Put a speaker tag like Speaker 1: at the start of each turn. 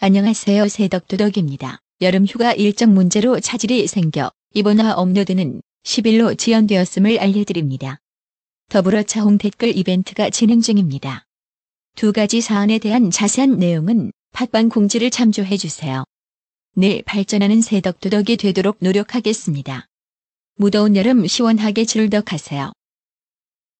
Speaker 1: 안녕하세요 새덕두덕입니다. 여름휴가 일정 문제로 차질이 생겨 이번화 업로드는 10일로 지연되었음을 알려드립니다. 더불어 차홍 댓글 이벤트가 진행 중입니다. 두 가지 사안에 대한 자세한 내용은 팟빵 공지를 참조해주세요. 늘 발전하는 새덕두덕이 되도록 노력하겠습니다. 무더운 여름 시원하게 즐덕하세요.